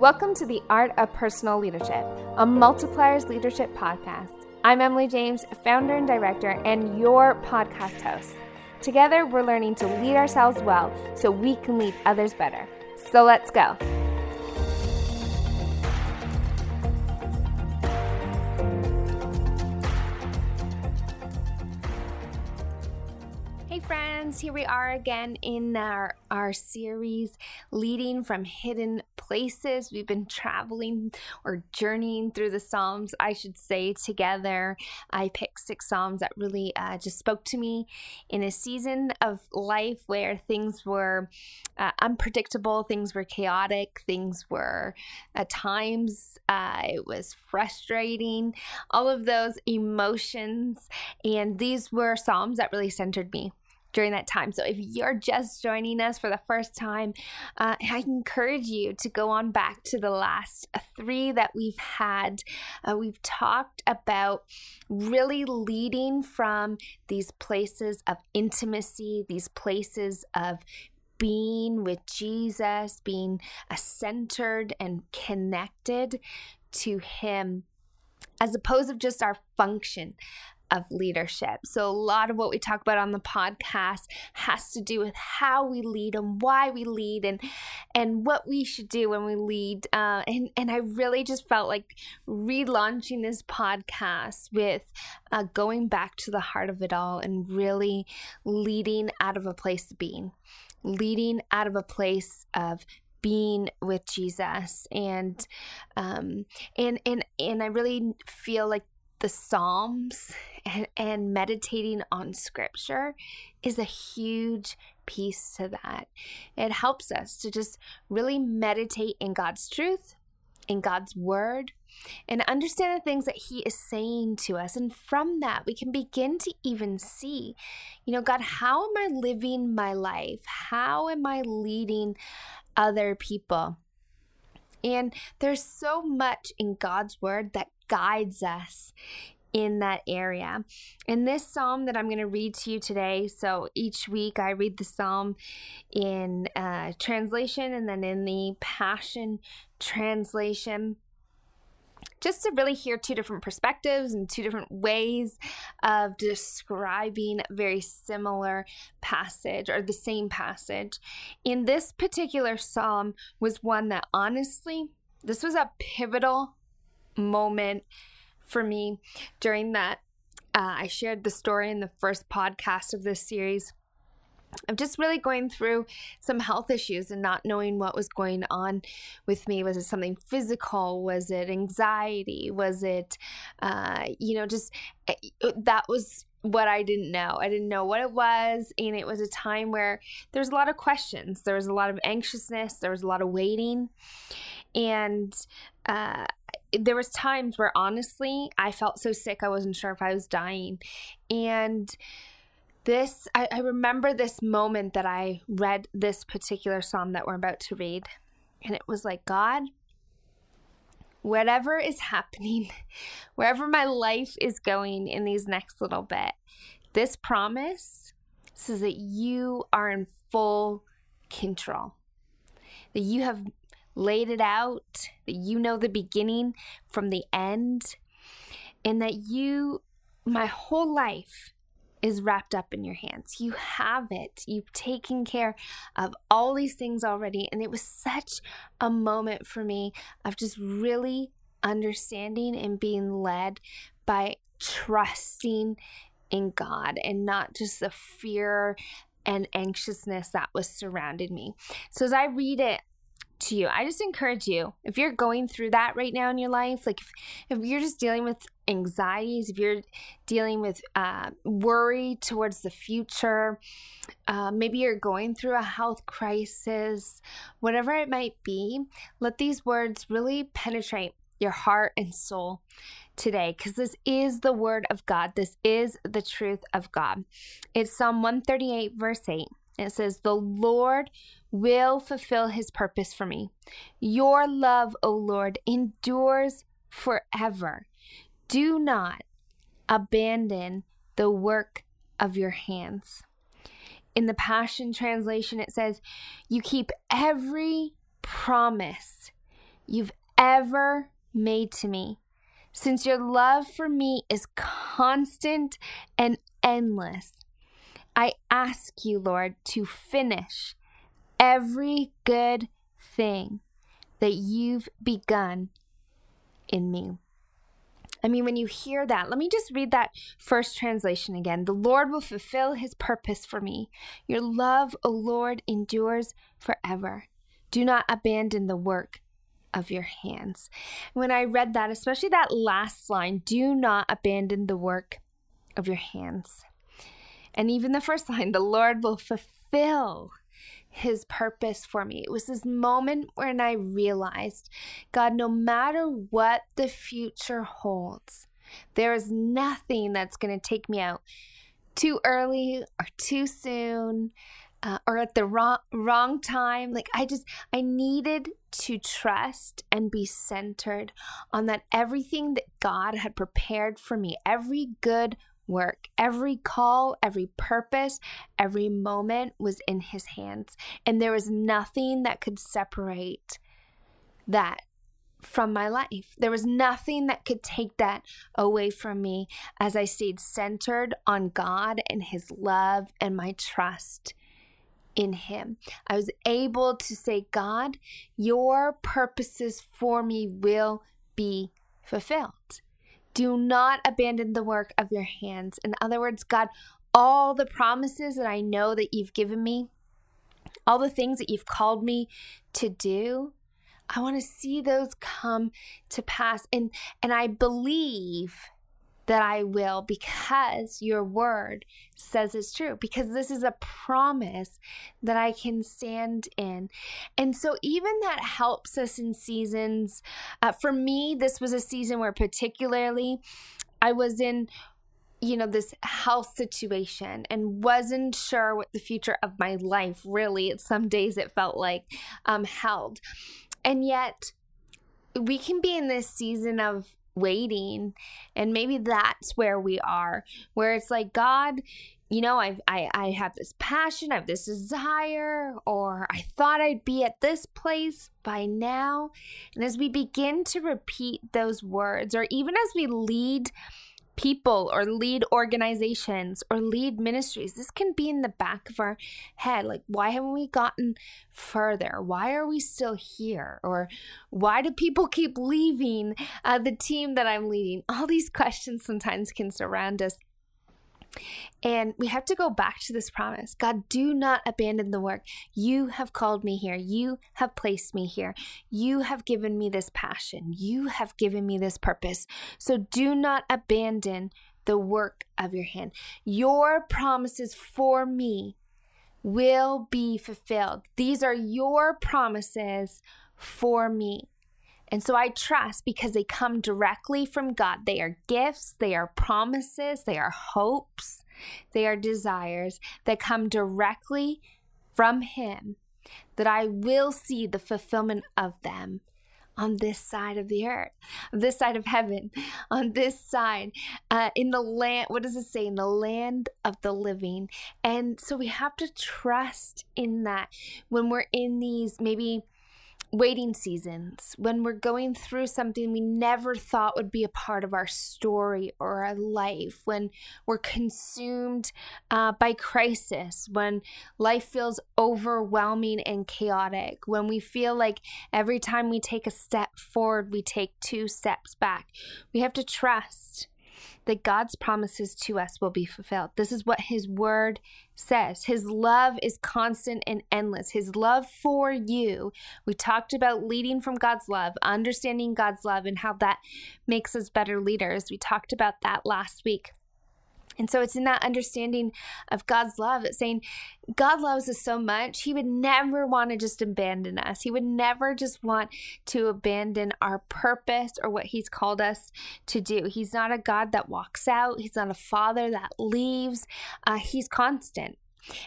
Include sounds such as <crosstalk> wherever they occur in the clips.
Welcome to the Art of Personal Leadership, a Multipliers Leadership podcast. I'm Emily James, founder and director, and your podcast host. Together, we're learning to lead ourselves well so we can lead others better. So let's go. Friends. Here we are again in our, our series, Leading from Hidden Places. We've been traveling or journeying through the Psalms, I should say, together. I picked six Psalms that really uh, just spoke to me in a season of life where things were uh, unpredictable, things were chaotic, things were at times, uh, it was frustrating, all of those emotions. And these were Psalms that really centered me during that time. So if you're just joining us for the first time, uh, I encourage you to go on back to the last three that we've had. Uh, we've talked about really leading from these places of intimacy, these places of being with Jesus, being uh, centered and connected to Him as opposed to just our function of leadership. So, a lot of what we talk about on the podcast has to do with how we lead and why we lead and and what we should do when we lead. Uh, and and I really just felt like relaunching this podcast with uh, going back to the heart of it all and really leading out of a place of being, leading out of a place of being with Jesus and um and and and I really feel like the Psalms and, and meditating on scripture is a huge piece to that. It helps us to just really meditate in God's truth, in God's word, and understand the things that He is saying to us. And from that, we can begin to even see, you know, God, how am I living my life? How am I leading other people? And there's so much in God's word that guides us in that area. In this psalm that I'm going to read to you today, so each week I read the psalm in uh, translation and then in the Passion translation just to really hear two different perspectives and two different ways of describing a very similar passage or the same passage. In this particular psalm was one that honestly, this was a pivotal moment for me during that. Uh, I shared the story in the first podcast of this series I'm just really going through some health issues and not knowing what was going on with me. Was it something physical? Was it anxiety? Was it, uh, you know, just eh, that was what I didn't know. I didn't know what it was. And it was a time where there was a lot of questions, there was a lot of anxiousness, there was a lot of waiting. And, uh, there was times where honestly I felt so sick I wasn't sure if I was dying. And this I, I, remember this moment that I read this particular psalm that we're about to read, and it was like, God, whatever is happening, <laughs> wherever my life is going in these next little bit, this promise says that you are in full control, that you have laid it out, that you know the beginning from the end, and that you, my whole life, is wrapped up in your hands. You have it. You've taken care of all these things already. And it was such a moment for me of just really understanding and being led by trusting in God and not just the fear and anxiousness that was surrounded me. So as I read it, to you. I just encourage you, if you're going through that right now in your life, like if, if you're just dealing with anxieties, if you're dealing with uh, worry towards the future, uh, maybe you're going through a health crisis, whatever it might be, let these words really penetrate your heart and soul today because this is the word of God. This is the truth of God. It's Psalm 138, verse 8. It says, The Lord will fulfill his purpose for me. Your love, O Lord, endures forever. Do not abandon the work of your hands. In the Passion Translation, it says, You keep every promise you've ever made to me. Since your love for me is constant and endless, I ask you, Lord, to finish every good thing that you've begun in me. I mean, when you hear that, let me just read that first translation again. The Lord will fulfill his purpose for me. Your love, O Lord, endures forever. Do not abandon the work of your hands. When I read that, especially that last line, do not abandon the work of your hands. And even the first <laughs> line, the Lord will fulfill his purpose for me. It was this moment when I realized, God, no matter what the future holds, there is nothing that's going to take me out too early or too soon. Uh, or at the wrong wrong time like i just i needed to trust and be centered on that everything that god had prepared for me every good work. Every call, every purpose, every moment was in his hands. And there was nothing that could separate that from my life. There was nothing that could take that away from me as I stayed centered on God and his love and my trust in him. I was able to say, God, your purposes for me will be fulfilled. Do not abandon the work of your hands. In other words, God, all the promises that I know that you've given me, all the things that you've called me to do, I want to see those come to pass. And and I believe that I will because your word says it's true, because this is a promise that I can stand in. And so, even that helps us in seasons. Uh, for me, this was a season where, particularly, I was in you know this health situation and wasn't sure what the future of my life really some days it felt like um held and yet we can be in this season of waiting. And maybe that's where we are where it's like god you know i i, I have this passion i have this desire or i thought i'd be at this place by now. And as we begin to repeat those words or even as we lead people or lead organizations or lead ministries. This can be in the back of our head. Like, why haven't we gotten further? Why are we still here? Or why do people keep leaving uh, the team that I'm leading? All these <laughs> questions sometimes can surround us. And we have to go back to this promise God, do not abandon the work. You have called me here. You have placed me here. You have given me this passion. You have given me this purpose. So do not abandon the work of your hand. Your promises for me will be fulfilled. These are your promises for me. And so I trust because they come directly from God. They are gifts, they are promises, they are hopes, they are desires that come directly from Him, that I will see the fulfillment of them on this side of the earth, this side of heaven, <laughs> on this side, uh, in the land. What does it say? In the land of the living. And so we have to trust in that when we're in these maybe waiting seasons, when we're going through something we never thought would be a part of our story or our life, when we're consumed uh, by crisis, when life feels overwhelming and chaotic, when we feel like every time we take a step forward, we take two steps back. We have to trust that God's promises to us will be fulfilled. This is what His Word says. His love is constant and endless. His love for you. We talked about leading from God's love, understanding God's love, and how that makes us better leaders. We talked about that last week. And so it's in that understanding of God's love. Saying God loves us so much, He would never want to just abandon us. He would never just want to abandon our purpose or what He's called us to do. He's not a God that walks out, He's not a Father that leaves. Uh, he's constant.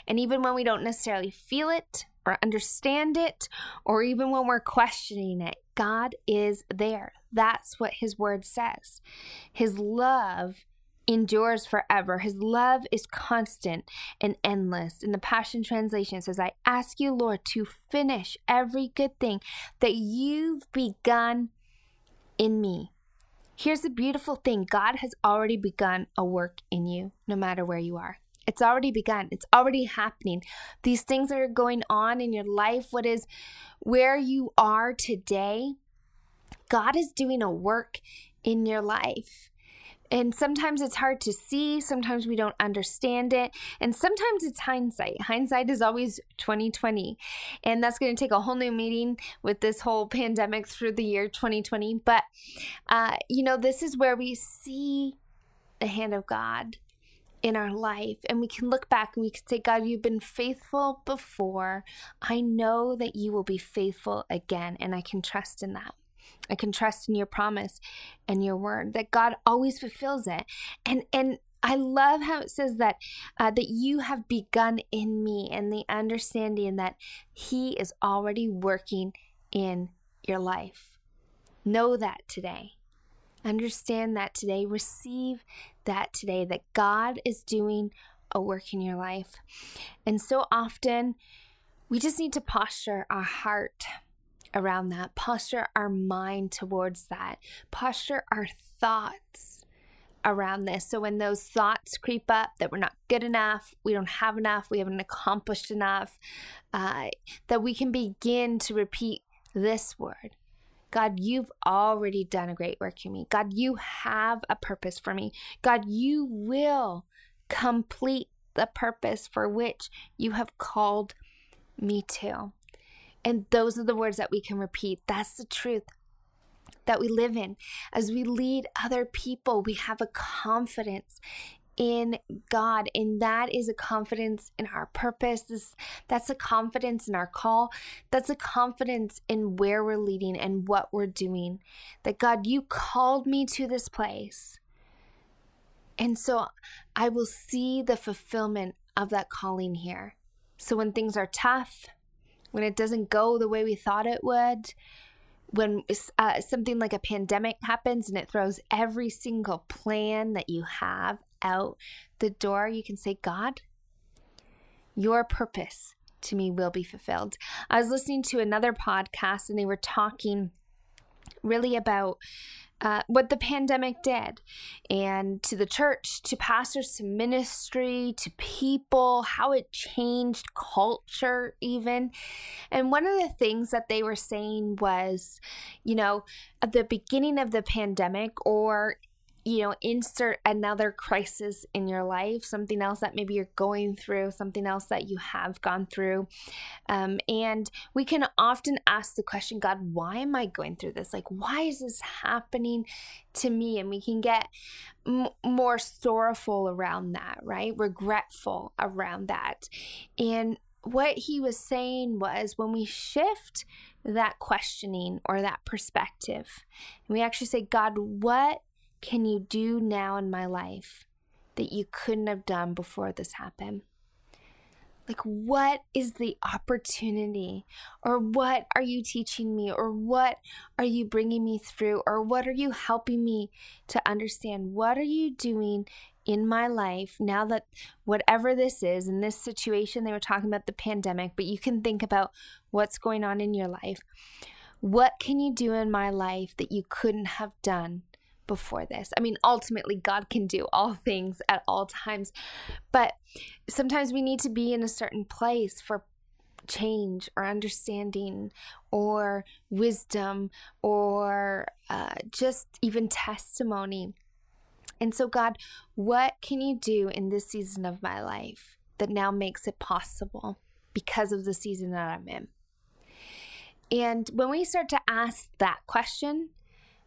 And even when we don't necessarily feel it or understand it, or even when we're questioning it, God is there. That's what His Word says. His love endures forever. His love is constant and endless. In the Passion Translation, it says, I ask you, Lord, to finish every good thing that you've begun in me. Here's the beautiful thing God has already begun a work in you, no matter where you are. It's already begun. It's already happening. These things that are going on in your life. What is where you are today? God is doing a work in your life. And sometimes it's hard to see, sometimes we don't understand it, and sometimes it's hindsight. Hindsight is always 2020. And that's going to take a whole new meeting with this whole pandemic through the year 2020, but uh, you know, this is where we see the hand of God in our life and we can look back and we can say god you've been faithful before i know that you will be faithful again and i can trust in that I can trust in your promise and your word that God always fulfills it. And and I love how it says that uh, that you have begun in me and the understanding that he is already working in your life. Know that today. Understand that today. Receive that today that God is doing a work in your life. And so often we just need to posture our heart around that, posture our mind towards that, posture our thoughts around this. So when those thoughts creep up that we're not good enough, we don't have enough, we haven't accomplished enough, uh, that we can begin to repeat this word. God, you've already done a great work in me. God, you have a purpose for me. God, you will complete the purpose for which you have called me to. And those are the words that we can repeat. That's the truth that we live in. As we lead other people, we have a confidence in God, and that is a confidence in our purpose. This, that's a confidence in our call. That's a confidence in where we're leading and what we're doing. That God, you called me to this place. And so I will see the fulfillment of that calling here. So when things are tough, when it doesn't go the way we thought it would, when uh, something like a pandemic happens and it throws every single plan that you have out the door, you can say, God, your purpose to me will be fulfilled. I was listening to another podcast and they were talking really about uh, what the pandemic did and to the church, to pastors, to ministry, to people, how it changed culture, even. And one of the things that they were saying was, you know, at the beginning of the pandemic or you know, insert another crisis in your life, something else that maybe you're going through, something else that you have gone through. Um, and we can often ask the question, God, why am I going through this? Like, why is this happening to me? And we can get m- more sorrowful around that, right? Regretful around that. And what he was saying was when we shift that questioning or that perspective, we actually say, God, what can you do now in my life that you couldn't have done before this happened? Like, what is the opportunity? Or what are you teaching me? Or what are you bringing me through? Or what are you helping me to understand? What are you doing in my life now that whatever this is, in this situation, they were talking about the pandemic, but you can think about what's going on in your life. What can you do in my life that you couldn't have done before this. I mean, ultimately, God can do all <laughs> things at all times, but sometimes we need to be in a certain place for change or understanding or wisdom or uh, just even testimony. And so, God, what can you do in this season of my life that now makes it possible because of the season that I'm in? And when we start to ask that question,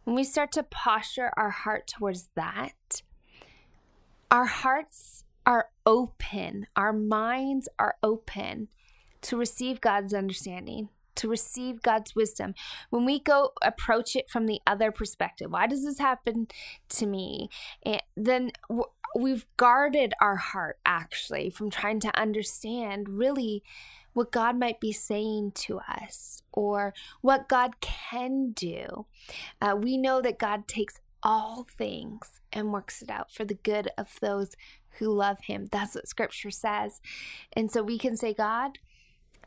when we start to posture our heart towards that, our hearts are open, our minds are open to receive God's understanding, to receive God's wisdom. When we go approach it from the other perspective, why does this happen to me? And then we've guarded our heart actually from trying to understand really what God might be saying to us or what God can do. Uh, we know that God takes all things and works it out for the good of those who love him. That's what scripture says. And so we can say, God,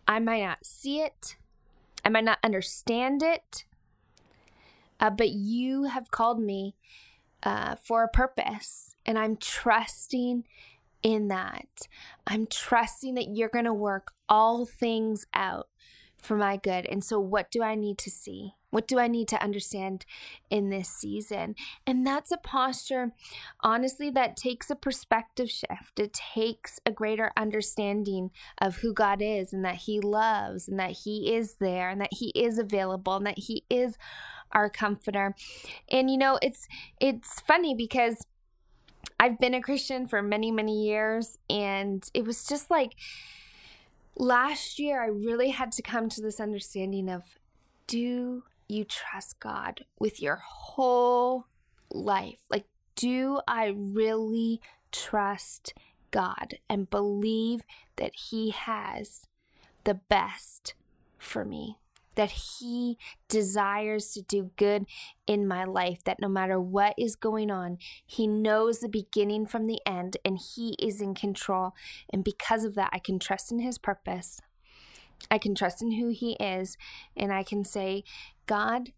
I might not see it, I might not understand it, uh, but you have called me uh, for a purpose, and I'm trusting in that. I'm trusting that you're going to work all things out for my good. And so, what do I need to see? What do I need to understand in this season? And that's a posture, honestly, that takes a perspective shift. It takes a greater understanding of who God is and that He loves and that He is there and that He is available and that He is our comforter. And you know, it's it's funny because I've been a Christian for many, many years, and it was just like last year I really had to come to this understanding of do you trust God with your whole life? Like, do I really trust God and believe that He has the best for me? That He desires to do good in my life, that no matter what is going on, He knows the beginning from the end and He is in control. And because of that, I can trust in His purpose. I can trust in who He is, and I can say, God,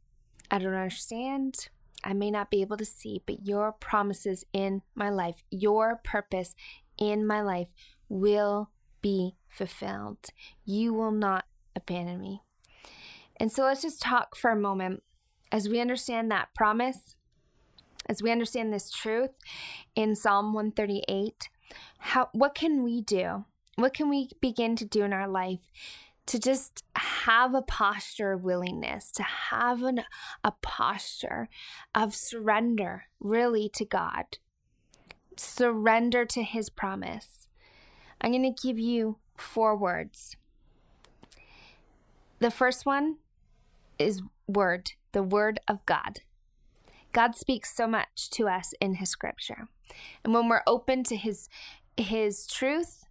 I don't understand. I may not be able to see, but your promises in my life, your purpose in my life will be fulfilled. You will not abandon me. And so let's just talk for a moment as we understand that promise, as we understand this truth in Psalm 138. How what can we do? What can we begin to do in our life to just have a posture of willingness, to have an, a posture of surrender really to God, surrender to His promise. I'm going to give you four words. The first one is word, the word of God. God speaks so much to us in his scripture. And when we're open to his his truth,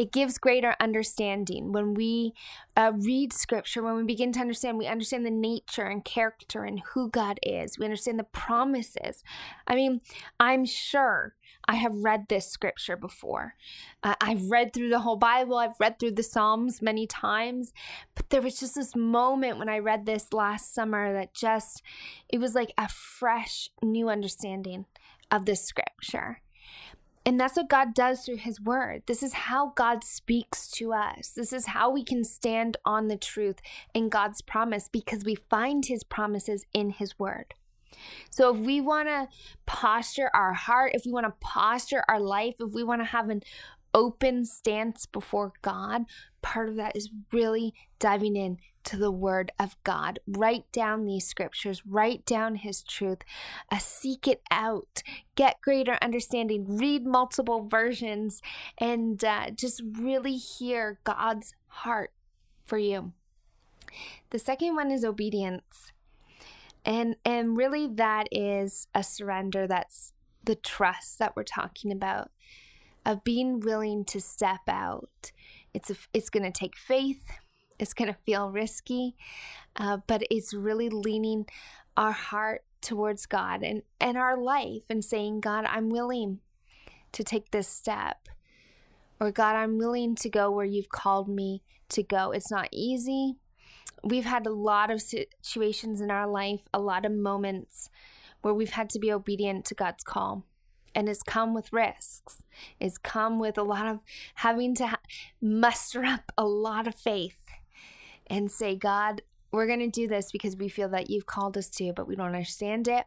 it gives greater understanding. When we uh, read scripture when we begin to understand we understand the nature and character and who god is. We understand the promises. I mean i'm sure i have read this scripture before. Uh, i've read through the whole bible. I've read through the psalms many times. But there was just this moment when i read this last summer that just it was like a fresh new understanding of this scripture and that's what God does through His Word. This is how God speaks to us. This is how we can stand on the truth in God's promise because we find His promises in His Word. So, if we want to posture our heart, if we want to posture our life, if we want to have an open stance before God, part of that is really diving in to the Word of God. Write down these scriptures, write down His truth, uh, seek it out, get greater understanding, read multiple versions, and uh, just really hear God's heart for you. The second one is obedience. And and really that is a surrender that's the trust that we're talking about of being willing to step out. It's it's going to take faith. It's going to feel risky, uh, but it's really leaning our heart towards God and, and our life and saying, God, I'm willing to take this step. Or, God, I'm willing to go where you've called me to go. It's not easy. We've had a lot of situations in our life, a lot of moments where we've had to be obedient to God's call and it's come with risks. It's come with a lot of having to ha- muster up a lot of faith and say, God, we're going to do this because we feel that you've called us to, but we don't understand it.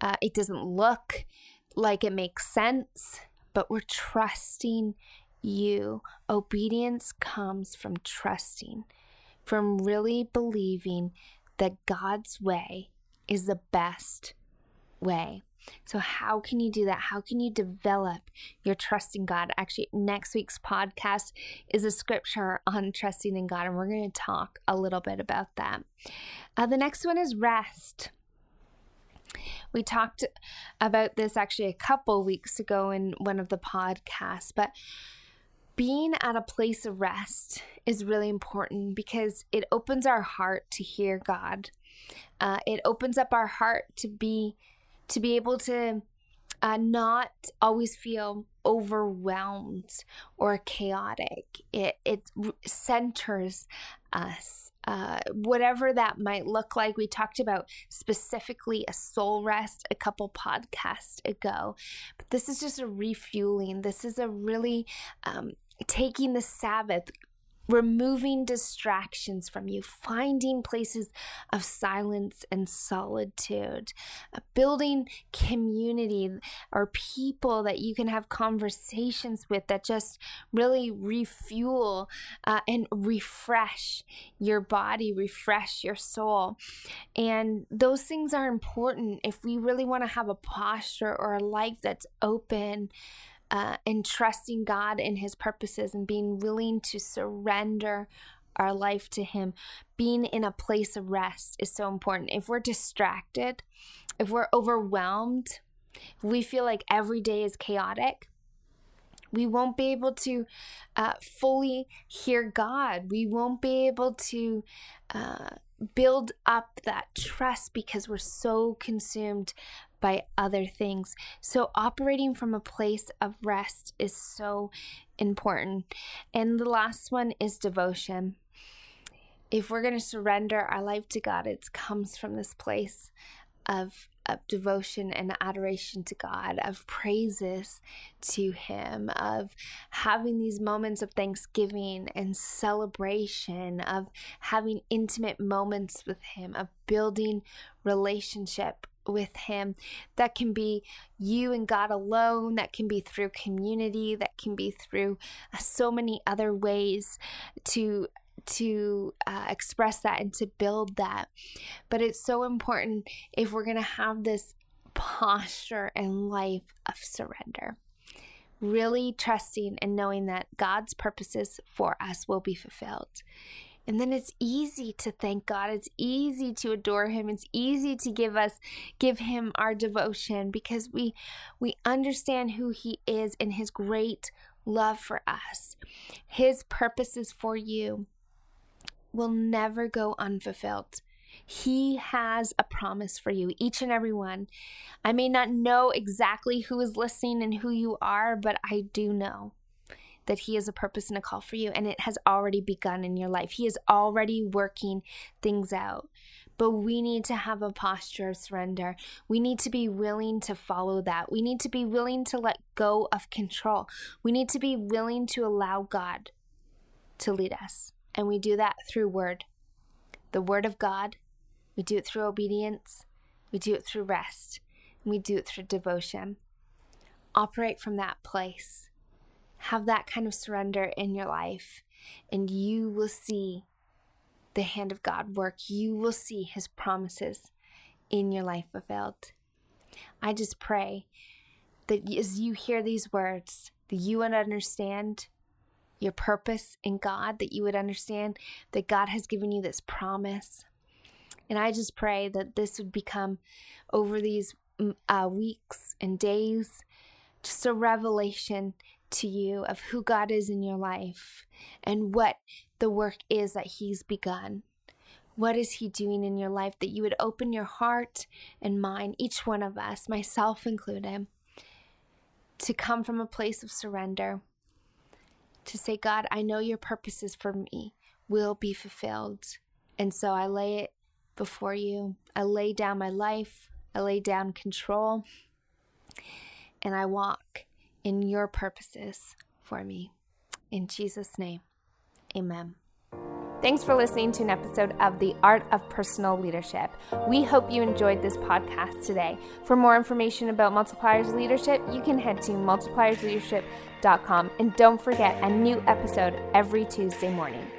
Uh, it doesn't look like it makes sense, but we're trusting you. Obedience comes from trusting, from really believing that God's way is the best way. So, how can you do that? How can you develop your trust in God? Actually, next week's podcast is a scripture on trusting in God, and we're going to talk a little bit about that. Uh, the next one is rest. We talked about this actually a couple weeks ago in one of the podcasts, but being at a place of rest is really important because it opens our heart to hear God Uh, it opens up our heart to be to be able to uh, not always feel overwhelmed or chaotic. It, it centers us, uh, whatever that might look like. We talked about specifically a soul rest a couple podcasts ago, but this is just a refueling. This is a really um, taking the Sabbath, removing distractions from you, finding places of silence and solitude, uh, building community or people that you can have conversations with that just really refuel uh, and refresh your body, refresh your soul. And those things are important if we really want to have a posture or a life that's open uh, and trusting God and His purposes and being willing to surrender our life to Him, being in a place of rest is so important. If we're distracted, if we're overwhelmed, if we feel like every day is chaotic, we won't be able to uh, fully hear God. We won't be able to uh, build up that trust because we're so consumed by other things. So, operating from a place of rest is so important. And the last one is devotion. If we're going to surrender our life to God, it comes from this place of, of devotion and adoration to God, of praises to Him, of having these moments of thanksgiving and celebration, of having intimate moments with Him, of building relationship with Him. That can be you and God alone, that can be through community, that can be through uh, so many other ways to to uh, express that and to build that. But it's so important if we're going to have this posture and life of surrender. Really trusting and knowing that God's purposes for us will be fulfilled. And then it's easy to thank God. It's easy to adore him. It's easy to give us give him our devotion because we we understand who he is and his great love for us. His purposes for you will never go unfulfilled. He has a promise for you, each and every one. I may not know exactly who is listening and who you are, but I do know that He has a purpose and a call for you, and it has already begun in your life. He is already working things out. But we need to have a posture of surrender. We need to be willing to follow that. We need to be willing to let go of control. We need to be willing to allow God to lead us. And we do that through word. The word of God. We do it through obedience. We do it through rest. We do it through devotion. Operate from that place have that kind of surrender in your life, and you will see the hand of God work. You will see his promises in your life fulfilled. I just pray that as you hear these words, that you would understand your purpose in God, that you would understand that God has given you this promise. And I just pray that this would become over these mm, uh, weeks and days just a revelation to you of who God is in your life and what the work is that He's begun. What is He doing in your life that you would open your heart and mind, each one of us, myself included, to come from a place of surrender, to say, God, I know your purposes for me will be fulfilled. And so I lay it before you. I lay down my life, I lay down control, and I walk in your purposes for me. In Jesus' name, amen. Thanks for listening to an episode of The Art of Personal Leadership. We hope you enjoyed this podcast today. For more information about Multipliers Leadership, you can head to multipliersleadership.com and don't forget a new episode every Tuesday morning.